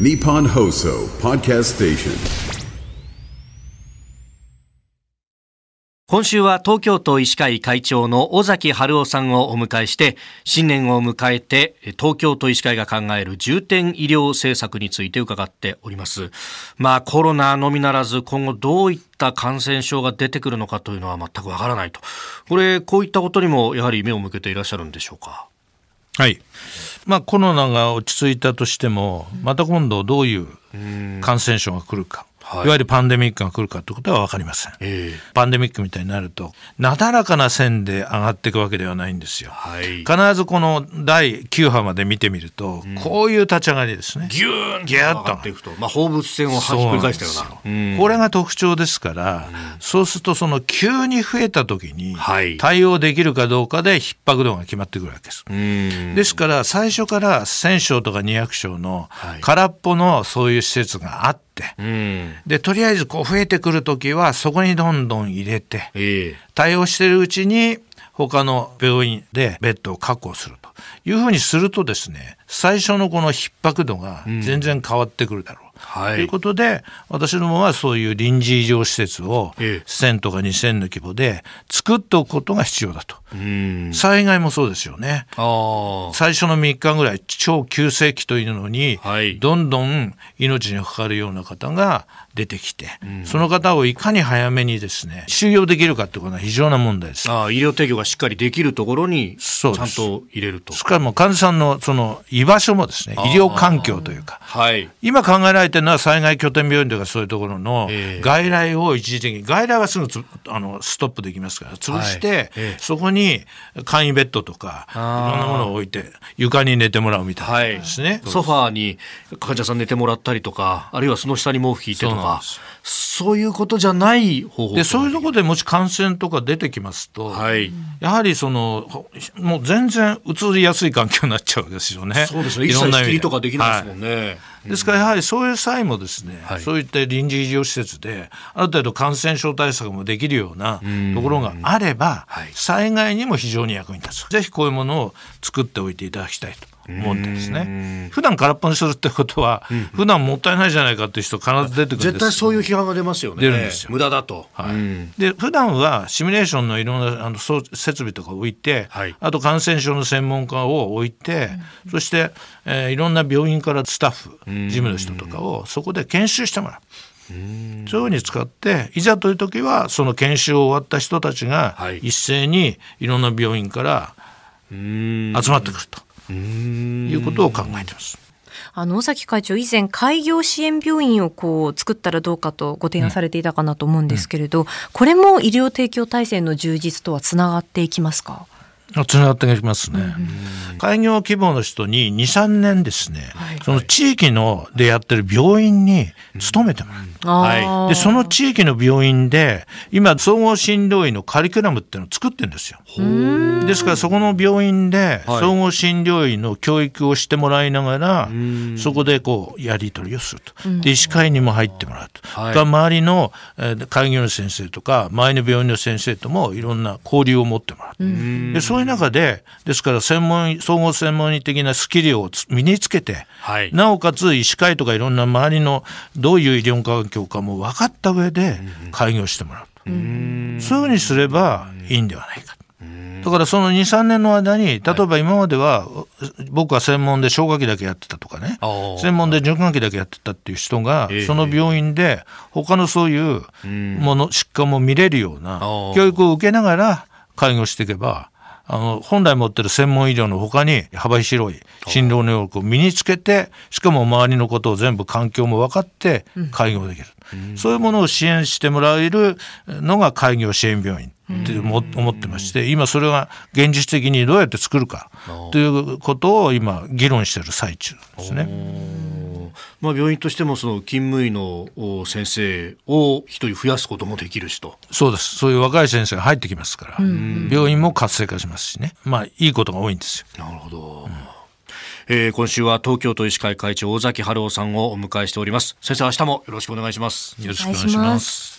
Nippon Hoso Podcast Station. 今週は東京都医師会会長の尾崎春夫さんをお迎えして新年を迎えて東京都医師会が考える重点医療政策について伺っております。まあコロナのみならず今後どういった感染症が出てくるのかというのは全くわからないと。これこういったことにもやはり目を向けていらっしゃるんでしょうか？はい。まあ、コロナが落ち着いたとしてもまた今度どういう感染症が来るか。い。わゆるパンデミックが来るかということは分かりません、えー、パンデミックみたいになるとなだらかな線で上がっていくわけではないんですよ、はい、必ずこの第9波まで見てみると、うん、こういう立ち上がりですね。ギューンギュッと。上がっていくと、まあ、放物線をひっくり返したような。これが特徴ですから、うん、そうするとその急に増えた時に対応できるかどうかで逼迫度が決まってくるわけです、ですから最初から1000床とか200床の空っぽのそういう施設があって、うん、でとりあえずこう増えてくる時はそこにどんどん入れて、えー、対応してるうちに他の病院でベッドを確保すると。いうふうにするとですね最初のこの逼迫度が全然変わってくるだろう。はい、ということで私どもはそういう臨時医療施設を1000とか2000の規模で作っておくことが必要だと、災害もそうですよね。最初の3日ぐらい超急性期というのに、はい、どんどん命にかかるような方が出てきて、うん、その方をいかに早めにですね収容できるかということは非常な問題です。あ医療提供がしっかりできるところにちゃんと入れると。しかも患者さんのその居場所もですね医療環境というか、はい、今考えられてるのは災害拠点病院とかそういうところの外来を一時的に外来はすぐあのストップできますから潰して、そこに簡易ベッドとかいろんなものを置いて床に寝てもらうみたいなですね、はい、ソファーに患者さん寝てもらったりとかあるいはその下に毛布引いてとかそういうことじゃない方法でそういうところでもし感染とか出てきますと、はい、やはりそのもう全然移りやすい環境になっちゃうんですよね。そうですね。いろんな意味とかできないですもんね。はい。ですからやはりそういう際もですね、はい、そういった臨時医療施設である程度感染症対策もできるようなところがあれば、災害にも非常に役に立つ。ぜひこういうものを作っておいていただきたいと思ってですね。普段空っぽにするってことは、うん、普段もったいないじゃないかっていう人必ず出てくる絶対そういう批判が出ますよね。出るんですよ。無駄だと、はい、うん、で普段はシミュレーションのいろんなあの設備とか置いて、はい、あと感染症の専門家を置いて、うん、そして、えー、いろんな病院からスタッフ事務の人とかをそこで研修してもらう。そういうふうに使っていざという時はその研修を終わった人たちが一斉にいろんな病院から集まってくると。いうことを考えてます。あの尾崎会長以前開業支援病院をこう作ったらどうかとご提案されていたかなと思うんですけれど、うん、これも医療提供体制の充実とはつながっていきますか？つながってきますね。開業規模の人に2、3年ですね、はい、その地域のでやってる病院に勤めてもらう。はい、でその地域の病院で今総合診療医のカリキュラムっていうのを作ってるんですよ。ですからそこの病院で総合診療医の教育をしてもらいながら、そこでこうやり取りをすると。で医師会にも入ってもらうと。はい、周りの開業の先生とか前の病院の先生ともいろんな交流を持ってもらう。でそういう中でですから専門総合専門医的なスキルを身につけて、はい、なおかつ医師会とかいろんな周りのどういう医療環境かも分かった上で開業してもらうと、うん、そういうふうにすればいいんではないか。だからその2、3年の間に、例えば今までは、僕は専門で消化器だけやってたとかね、専門で循環器だけやってたっていう人が、その病院で他のそういうもの、疾患も見れるような教育を受けながら開業していけば、あの本来持ってる専門医療のほかに幅広い診療能力を身につけてしかも周りのことを全部環境も分かって開業できる、うん、そういうものを支援してもらえるのが開業支援病院って思ってまして今それが現実的にどうやって作るかということを今議論している最中ですね。まあ、病院としてもその勤務医の先生を一人増やすこともできるしと。そうです。そういう若い先生が入ってきますから、病院も活性化しますしね。まあいいことが多いんですよ。なるほど、うん。えー、今週は東京都医師会会長尾崎春夫さんをお迎えしております。先生明日もよろしくお願いします。よろしくお願いします